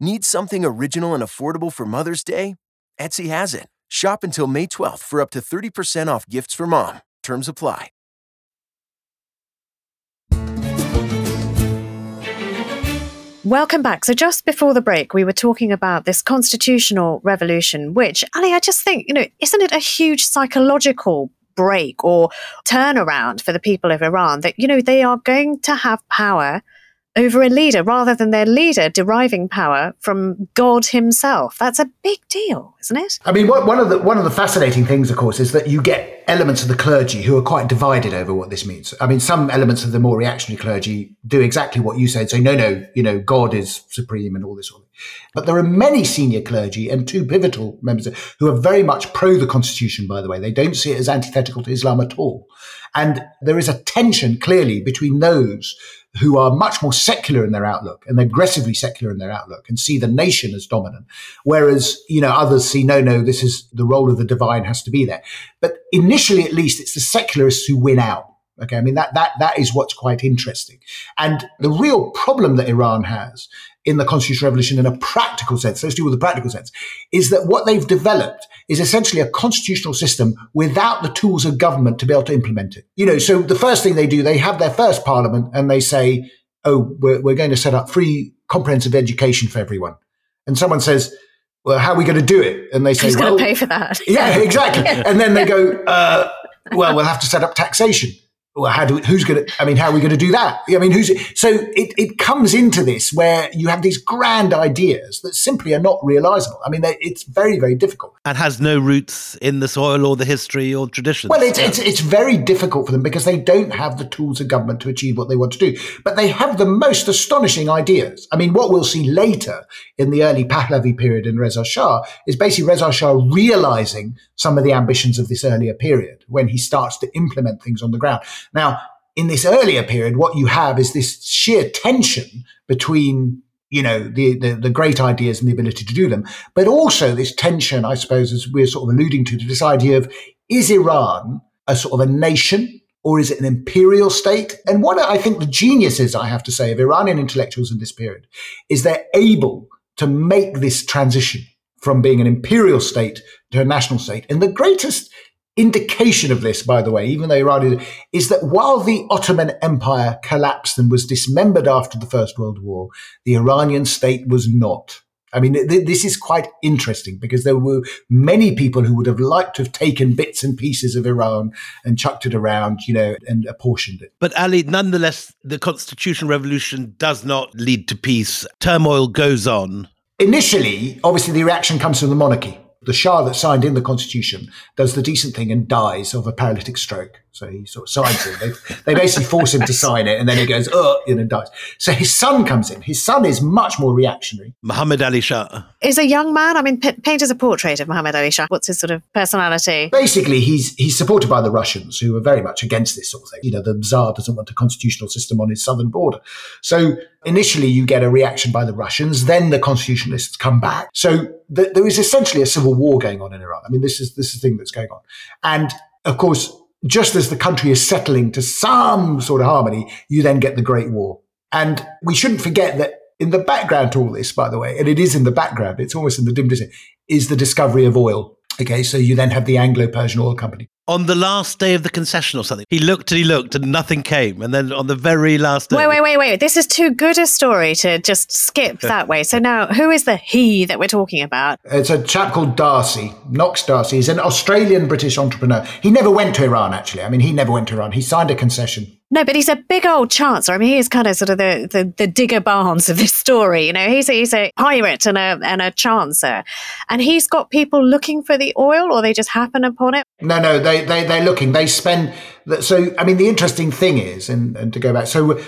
Need something original and affordable for Mother's Day? Etsy has it. Shop until May 12th for up to 30% off gifts for mom. Terms apply. Welcome back. So, just before the break, we were talking about this constitutional revolution, which, Ali, I just think, you know, isn't it a huge psychological break or turnaround for the people of Iran that, you know, they are going to have power over a leader rather than their leader deriving power from God himself. That's a big deal, isn't it? I mean, one of the one of the fascinating things, of course, is that you get elements of the clergy who are quite divided over what this means. I mean, some elements of the more reactionary clergy do exactly what you said, say, no, no, you know, God is supreme and all this sort of. But there are many senior clergy and two pivotal members who are very much pro the constitution, by the way. They don't see it as antithetical to Islam at all. And there is a tension clearly between those who are much more secular in their outlook and aggressively secular in their outlook and see the nation as dominant. Whereas, you know, others see, no, no, this is the role of the divine has to be there. But initially, at least, it's the secularists who win out. Okay. I mean, that, that, that is what's quite interesting. And the real problem that Iran has in the constitutional revolution in a practical sense, let's do with the practical sense, is that what they've developed is essentially a constitutional system without the tools of government to be able to implement it. You know, so the first thing they do, they have their first parliament and they say, oh, we're, we're going to set up free comprehensive education for everyone. And someone says, well, how are we going to do it? And they say, Who's well, going to pay for that? Yeah, exactly. And then they go, uh, well, we'll have to set up taxation well, how do we, who's going to, I mean, how are we going to do that? I mean, who's, so it, it comes into this where you have these grand ideas that simply are not realizable. I mean, they, it's very, very difficult. And has no roots in the soil or the history or traditions. Well, it's, it's, it's very difficult for them because they don't have the tools of government to achieve what they want to do. But they have the most astonishing ideas. I mean, what we'll see later in the early Pahlavi period in Reza Shah is basically Reza Shah realizing some of the ambitions of this earlier period when he starts to implement things on the ground. Now, in this earlier period, what you have is this sheer tension between you know the, the, the great ideas and the ability to do them, but also this tension, I suppose, as we're sort of alluding to, to this idea of is Iran a sort of a nation or is it an imperial state? And what I think the genius is, I have to say, of Iranian intellectuals in this period is they're able to make this transition from being an imperial state to a national state. And the greatest indication of this, by the way, even though Iran is that while the Ottoman Empire collapsed and was dismembered after the First World War, the Iranian state was not. I mean, th- this is quite interesting because there were many people who would have liked to have taken bits and pieces of Iran and chucked it around, you know, and apportioned it. But Ali, nonetheless, the constitutional revolution does not lead to peace. Turmoil goes on. Initially, obviously, the reaction comes from the monarchy the Shah that signed in the constitution does the decent thing and dies of a paralytic stroke. So he sort of signs it. They, they basically force him to sign it, and then he goes, oh, and then dies. So his son comes in. His son is much more reactionary. Muhammad Ali Shah is a young man. I mean, p- paint us a portrait of Muhammad Ali Shah. What's his sort of personality? Basically, he's he's supported by the Russians, who are very much against this sort of thing. You know, the Tsar doesn't want a constitutional system on his southern border. So initially, you get a reaction by the Russians. Then the constitutionalists come back. So th- there is essentially a civil war going on in Iran. I mean, this is this is the thing that's going on, and of course just as the country is settling to some sort of harmony, you then get the Great War. And we shouldn't forget that in the background to all this, by the way, and it is in the background, it's almost in the dim distance, is the discovery of oil. Okay, so you then have the Anglo Persian Oil Company on the last day of the concession or something. He looked and he looked and nothing came. And then on the very last day. Wait, wait, wait, wait. This is too good a story to just skip that way. So now, who is the he that we're talking about? It's a chap called D'Arcy, Knox D'Arcy. He's an Australian British entrepreneur. He never went to Iran, actually. I mean, he never went to Iran. He signed a concession. No, but he's a big old chancer. I mean, he's kind of sort of the, the, the Digger Barnes of this story. You know, he's a, he's a pirate and a, and a chancer. And he's got people looking for the oil or they just happen upon it. No, no, they, they, they're looking. They spend, so, I mean, the interesting thing is, and, and to go back, so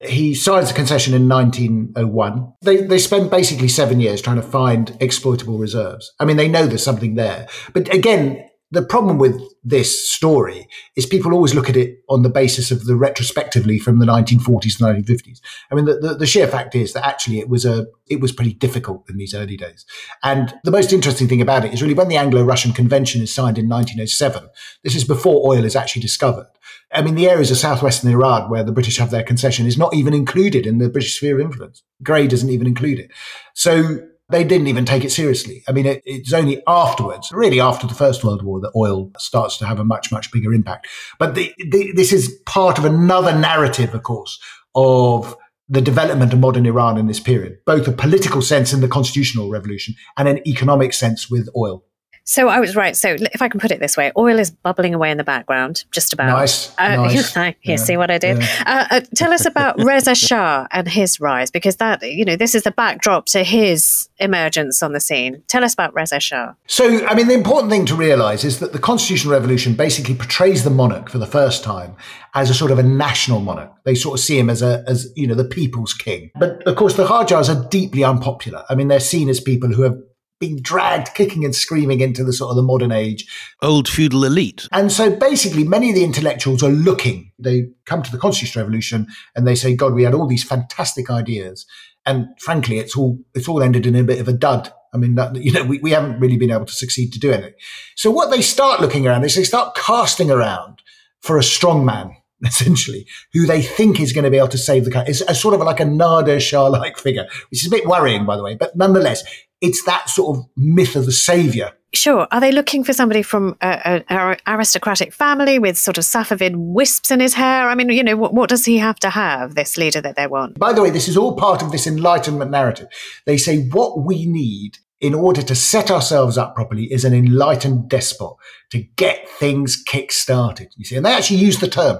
He signs a concession in 1901. They, they spend basically seven years trying to find exploitable reserves. I mean, they know there's something there. But again, the problem with this story is people always look at it on the basis of the retrospectively from the 1940s and 1950s. I mean, the, the, the, sheer fact is that actually it was a it was pretty difficult in these early days. And the most interesting thing about it is really when the Anglo-Russian Convention is signed in 1907. This is before oil is actually discovered. I mean, the areas of southwestern Iran where the British have their concession is not even included in the British sphere of influence. Grey doesn't even include it. So they didn't even take it seriously. I mean, it, it's only afterwards, really after the First World War, that oil starts to have a much, much bigger impact. But the, the, this is part of another narrative, of course, of the development of modern Iran in this period, both a political sense in the constitutional revolution and an economic sense with oil. So I was right. So if I can put it this way, oil is bubbling away in the background, just about. Nice. Uh, nice. Here, yeah. see what I did? Yeah. Uh, uh, tell us about Reza Shah and his rise, because that, you know, this is the backdrop to his emergence on the scene. Tell us about Reza Shah. So, I mean, the important thing to realize is that the constitutional revolution basically portrays the monarch for the first time as a sort of a national monarch. They sort of see him as a, as, you know, the people's king. But of course, the Qajars are deeply unpopular. I mean, they're seen as people who have being dragged kicking and screaming into the sort of the modern age. Old feudal elite. And so basically, many of the intellectuals are looking. They come to the Constitutional Revolution and they say, God, we had all these fantastic ideas. And frankly, it's all, it's all ended in a bit of a dud. I mean, that, you know, we, we haven't really been able to succeed to do anything. So what they start looking around is they start casting around for a strong man essentially, who they think is going to be able to save the country. It's a sort of like a Nader Shah like figure, which is a bit worrying, by the way. But nonetheless, it's that sort of myth of the savior. Sure. Are they looking for somebody from an aristocratic family with sort of Safavid wisps in his hair? I mean, you know, what, what does he have to have, this leader that they want? By the way, this is all part of this Enlightenment narrative. They say what we need in order to set ourselves up properly is an enlightened despot to get things kick started. You see, and they actually use the term.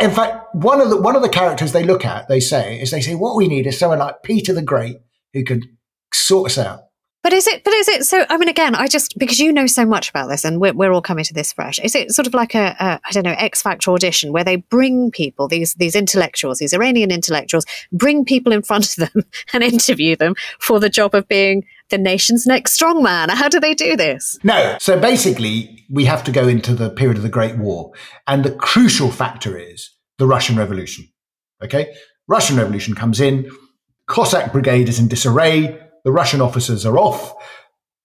In fact, one of the one of the characters they look at, they say, is they say what we need is someone like Peter the Great who can sort us out. But is it? But is it? So I mean, again, I just because you know so much about this, and we're, we're all coming to this fresh. Is it sort of like a, a I don't know X Factor audition where they bring people these these intellectuals, these Iranian intellectuals, bring people in front of them and interview them for the job of being the nation's next strongman? How do they do this? No. So basically, we have to go into the period of the Great War, and the crucial factor is the Russian Revolution. Okay, Russian Revolution comes in. Cossack brigade is in disarray the Russian officers are off.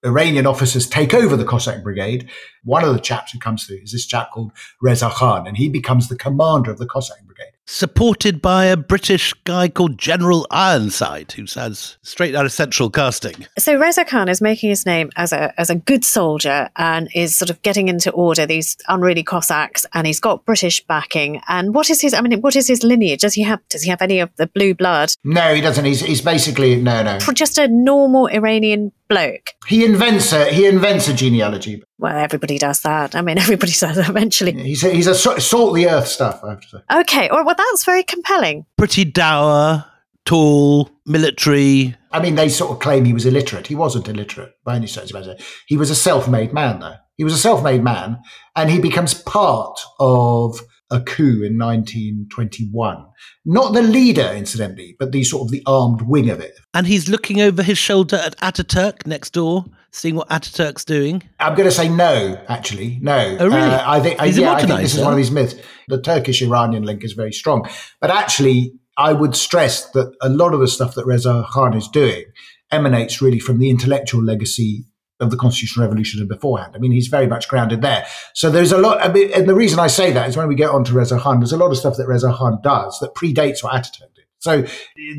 Iranian officers take over the Cossack brigade. One of the chaps who comes through is this chap called Reza Khan, and he becomes the commander of the Cossack brigade supported by a British guy called General Ironside, who sounds straight out of central casting. So Reza Khan is making his name as a as a good soldier and is sort of getting into order these unruly Cossacks, and he's got British backing. And what is his? I mean, what is his lineage? Does he have? Does he have any of the blue blood? No, he doesn't. He's he's basically no, no. Just a normal Iranian bloke. He invents a he invents a genealogy. Well, everybody does that. I mean, everybody does that eventually. He's a, he's a salt the earth stuff. I have to say. Okay, well, that's very compelling. Pretty dour, tall, military. I mean, they sort of claim he was illiterate. He wasn't illiterate by any stretch of imagination. He was a self-made man, though. He was a self-made man, and he becomes part of a coup in 1921. Not the leader, incidentally, but the sort of the armed wing of it. And he's looking over his shoulder at Ataturk next door, seeing what Ataturk's doing. I'm going to say no, actually, no. Oh, really? Uh, I think, he's yeah, I think this is one of these myths. The Turkish-Iranian link is very strong, but actually, I would stress that a lot of the stuff that Reza Khan is doing emanates really from the intellectual legacy of the constitutional revolution and beforehand. I mean, he's very much grounded there. So there's a lot, I mean, and the reason I say that is when we get on to Reza Khan, there's a lot of stuff that Reza Khan does that predates what Ataturk did. So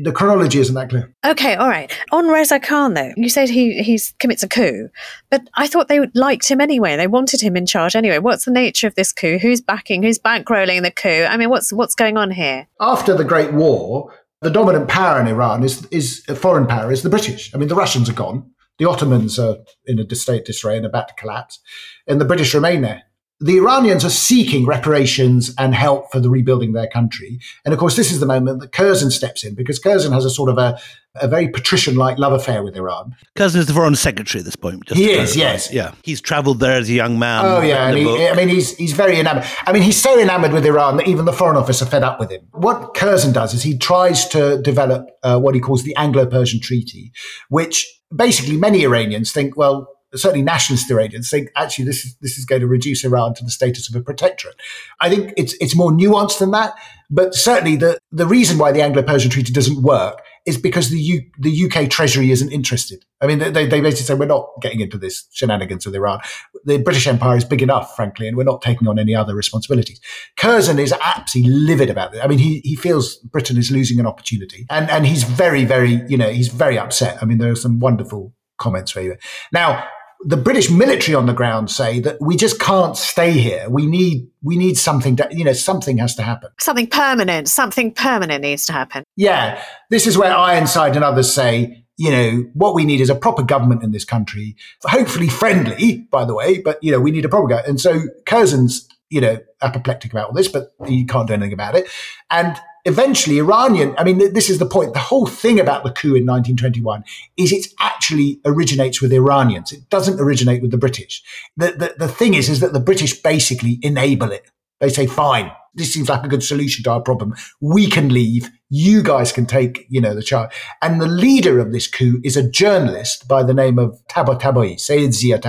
the chronology isn't that clear. Okay, all right. On Reza Khan, though, you said he he commits a coup, but I thought they liked him anyway. They wanted him in charge anyway. What's the nature of this coup? Who's backing? Who's bankrolling the coup? I mean, what's what's going on here? After the Great War, the dominant power in Iran is is a foreign power is the British. I mean, the Russians are gone. The Ottomans are in a state disarray and about to collapse, and the British remain there. The Iranians are seeking reparations and help for the rebuilding of their country. And of course, this is the moment that Curzon steps in because Curzon has a sort of a, a very patrician like love affair with Iran. Curzon is the foreign secretary at this point. He is, yes. Yeah. He's traveled there as a young man. Oh, yeah. And he, I mean, he's, he's very enamored. I mean, he's so enamored with Iran that even the Foreign Office are fed up with him. What Curzon does is he tries to develop uh, what he calls the Anglo Persian Treaty, which basically many Iranians think, well, certainly nationalist Iranians think actually this is this is going to reduce Iran to the status of a protectorate. I think it's it's more nuanced than that, but certainly the the reason why the Anglo-Persian Treaty doesn't work is because the U, the UK Treasury isn't interested. I mean, they, they basically say we're not getting into this shenanigans with Iran. The British Empire is big enough, frankly, and we're not taking on any other responsibilities. Curzon is absolutely livid about it. I mean, he he feels Britain is losing an opportunity, and and he's very very you know he's very upset. I mean, there are some wonderful comments for you now the British military on the ground say that we just can't stay here. We need we need something to you know something has to happen. Something permanent. Something permanent needs to happen. Yeah, this is where Ironside and others say. You know, what we need is a proper government in this country, hopefully friendly, by the way, but, you know, we need a proper government. And so Curzon's, you know, apoplectic about all this, but he can't do anything about it. And eventually Iranian, I mean, this is the point. The whole thing about the coup in 1921 is it actually originates with Iranians. It doesn't originate with the British. The, the, the thing is, is that the British basically enable it. They say, fine, this seems like a good solution to our problem. We can leave. You guys can take, you know, the charge. And the leader of this coup is a journalist by the name of Tabatabai, Sayed Zia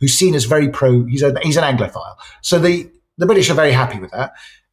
who's seen as very pro, he's, a, he's an Anglophile. So the, the British are very happy with that.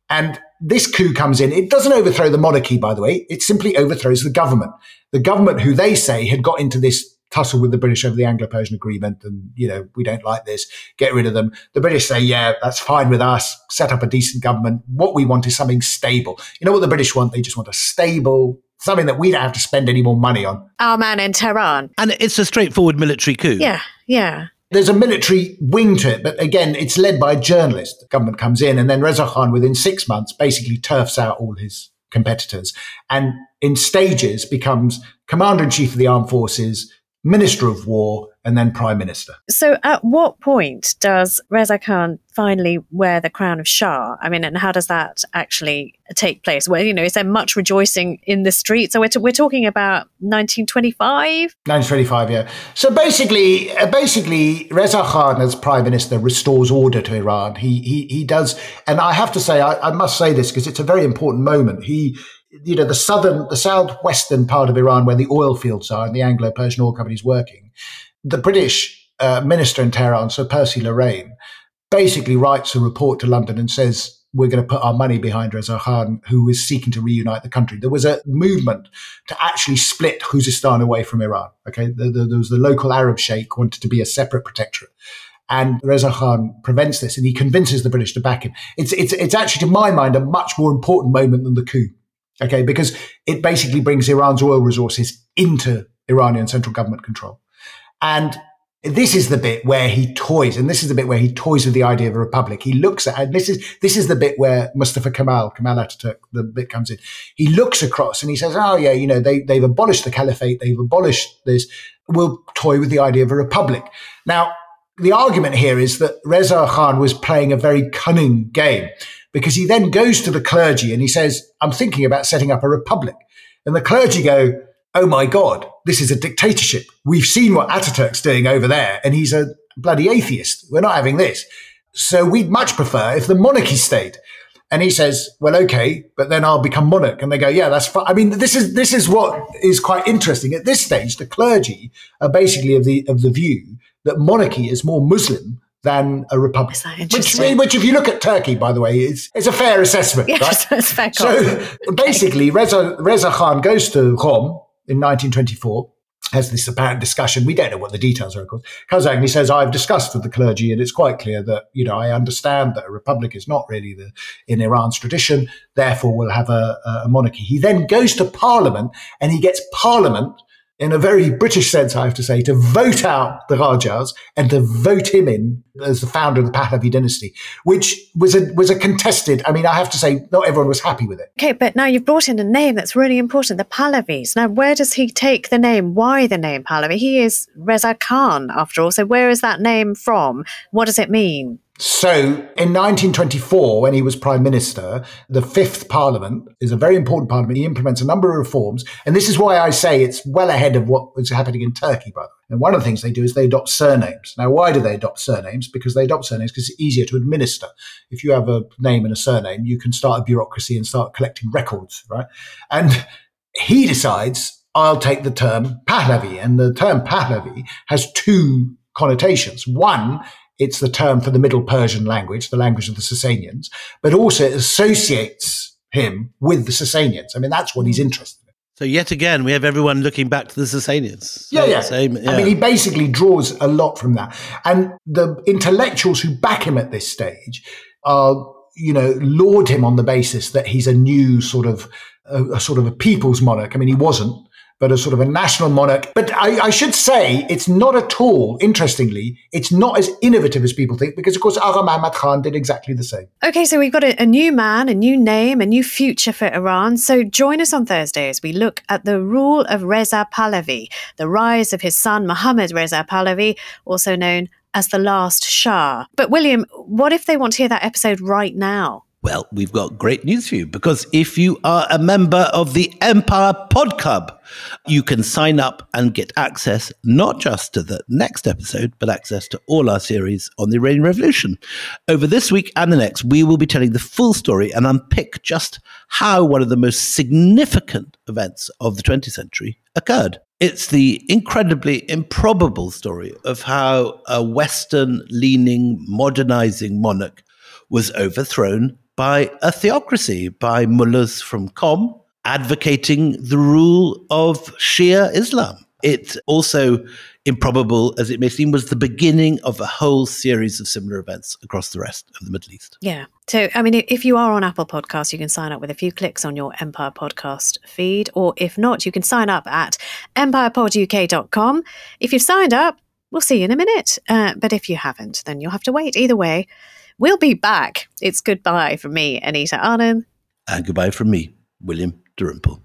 And this coup comes in. It doesn't overthrow the monarchy, by the way. It simply overthrows the government. The government, who they say had got into this tussle with the British over the Anglo-Persian agreement, and you know we don't like this. Get rid of them. The British say, yeah, that's fine with us. Set up a decent government. What we want is something stable. You know what the British want? They just want a stable. Something that we don't have to spend any more money on. Our man in Tehran. And it's a straightforward military coup. Yeah, yeah. There's a military wing to it, but again, it's led by a journalist. The government comes in, and then Reza Khan, within six months, basically turfs out all his competitors and in stages becomes commander in chief of the armed forces, minister of war, and then prime minister. So, at what point does Reza Khan finally wear the crown of Shah? I mean, and how does that actually take place? Well, you know, is there much rejoicing in the streets? So, we're, t- we're talking about 1925? 1925, yeah. So, basically, uh, basically, Reza Khan, as prime minister, restores order to Iran. He, he, he does, and I have to say, I, I must say this because it's a very important moment. He, you know, the southern, the southwestern part of Iran where the oil fields are and the Anglo-Persian oil companies working, the British uh, minister in Tehran, Sir Percy Loraine, basically writes a report to London and says, we're going to put our money behind Reza Khan, who is seeking to reunite the country. There was a movement to actually split Khuzestan away from Iran. Okay, there, there was the local Arab sheikh wanted to be a separate protectorate. And Reza Khan prevents this and he convinces the British to back him. It's, it's, it's actually, to my mind, a much more important moment than the coup. Okay, because it basically brings Iran's oil resources into Iranian central government control. And this is the bit where he toys, and this is the bit where he toys with the idea of a republic. He looks at, and this is this is the bit where Mustafa Kemal, Kemal Ataturk, the bit comes in. He looks across and he says, "Oh yeah, you know they they've abolished the caliphate, they've abolished this. We'll toy with the idea of a republic." Now, the argument here is that Reza Khan was playing a very cunning game because he then goes to the clergy and he says, "I'm thinking about setting up a republic," and the clergy go oh my God, this is a dictatorship. We've seen what Ataturk's doing over there, and he's a bloody atheist. We're not having this. So we'd much prefer if the monarchy stayed. And he says, well, okay, but then I'll become monarch. And they go, yeah, that's fine. I mean, this is, this is what is quite interesting. At this stage, the clergy are basically of the, of the view that monarchy is more Muslim than a republic. Which, which, if you look at Turkey, by the way, is it's a fair assessment. Yes, right? fair so basically, Reza, Reza Khan goes to Qom, in 1924 has this apparent discussion. We don't know what the details are, of course. Comes and he says, I've discussed with the clergy, and it's quite clear that, you know, I understand that a republic is not really the in Iran's tradition, therefore we'll have a, a monarchy. He then goes to parliament and he gets parliament in a very British sense, I have to say, to vote out the Qajars and to vote him in as the founder of the Pahlavi dynasty, which was a was a contested. I mean, I have to say, not everyone was happy with it. Okay, but now you've brought in a name that's really important, the Pahlavis. Now, where does he take the name? Why the name Pahlavi? He is Reza Khan, after all. So, where is that name from? What does it mean? So in 1924, when he was prime minister, the fifth parliament is a very important parliament. He implements a number of reforms. And this is why I say it's well ahead of what was happening in Turkey, by the way. And one of the things they do is they adopt surnames. Now, why do they adopt surnames? Because they adopt surnames because it's easier to administer. If you have a name and a surname, you can start a bureaucracy and start collecting records, right? And he decides, I'll take the term Pahlavi. And the term Pahlavi has two connotations. One it's the term for the Middle Persian language, the language of the Sasanians, but also it associates him with the Sasanians. I mean, that's what he's interested in. So yet again, we have everyone looking back to the Sasanians. Yeah, yeah. Same, yeah. I mean, he basically draws a lot from that. And the intellectuals who back him at this stage are, you know, laud him on the basis that he's a new sort of, a, a sort of a people's monarch. I mean, he wasn't but a sort of a national monarch. But I, I, should say it's not at all, interestingly, it's not as innovative as people think because, of course, Agha Muhammad Khan did exactly the same. Okay, so we've got a, a new man, a new name, a new future for Iran. So join us on Thursday as we look at the rule of Reza Pahlavi, the rise of his son, Mohammad Reza Pahlavi, also known as the last Shah. But, William, what if they want to hear that episode right now? Well, we've got great news for you because if you are a member of the Empire Pod Club, you can sign up and get access not just to the next episode, but access to all our series on the Iranian Revolution. Over this week and the next, we will be telling the full story and unpick just how one of the most significant events of the 20th century occurred. It's the incredibly improbable story of how a Western leaning, modernizing monarch was overthrown by a theocracy, by mullahs from Qom advocating the rule of Shia Islam. It also, improbable as it may seem, was the beginning of a whole series of similar events across the rest of the Middle East. Yeah. So, I mean, if you are on Apple Podcasts, you can sign up with a few clicks on your Empire Podcast feed. Or if not, you can sign up at empirepoduk.com. If you've signed up, we'll see you in a minute. Uh, but if you haven't, then you'll have to wait. Either way, We'll be back. It's goodbye from me, Anita Anand. And goodbye from me, William Dalrymple.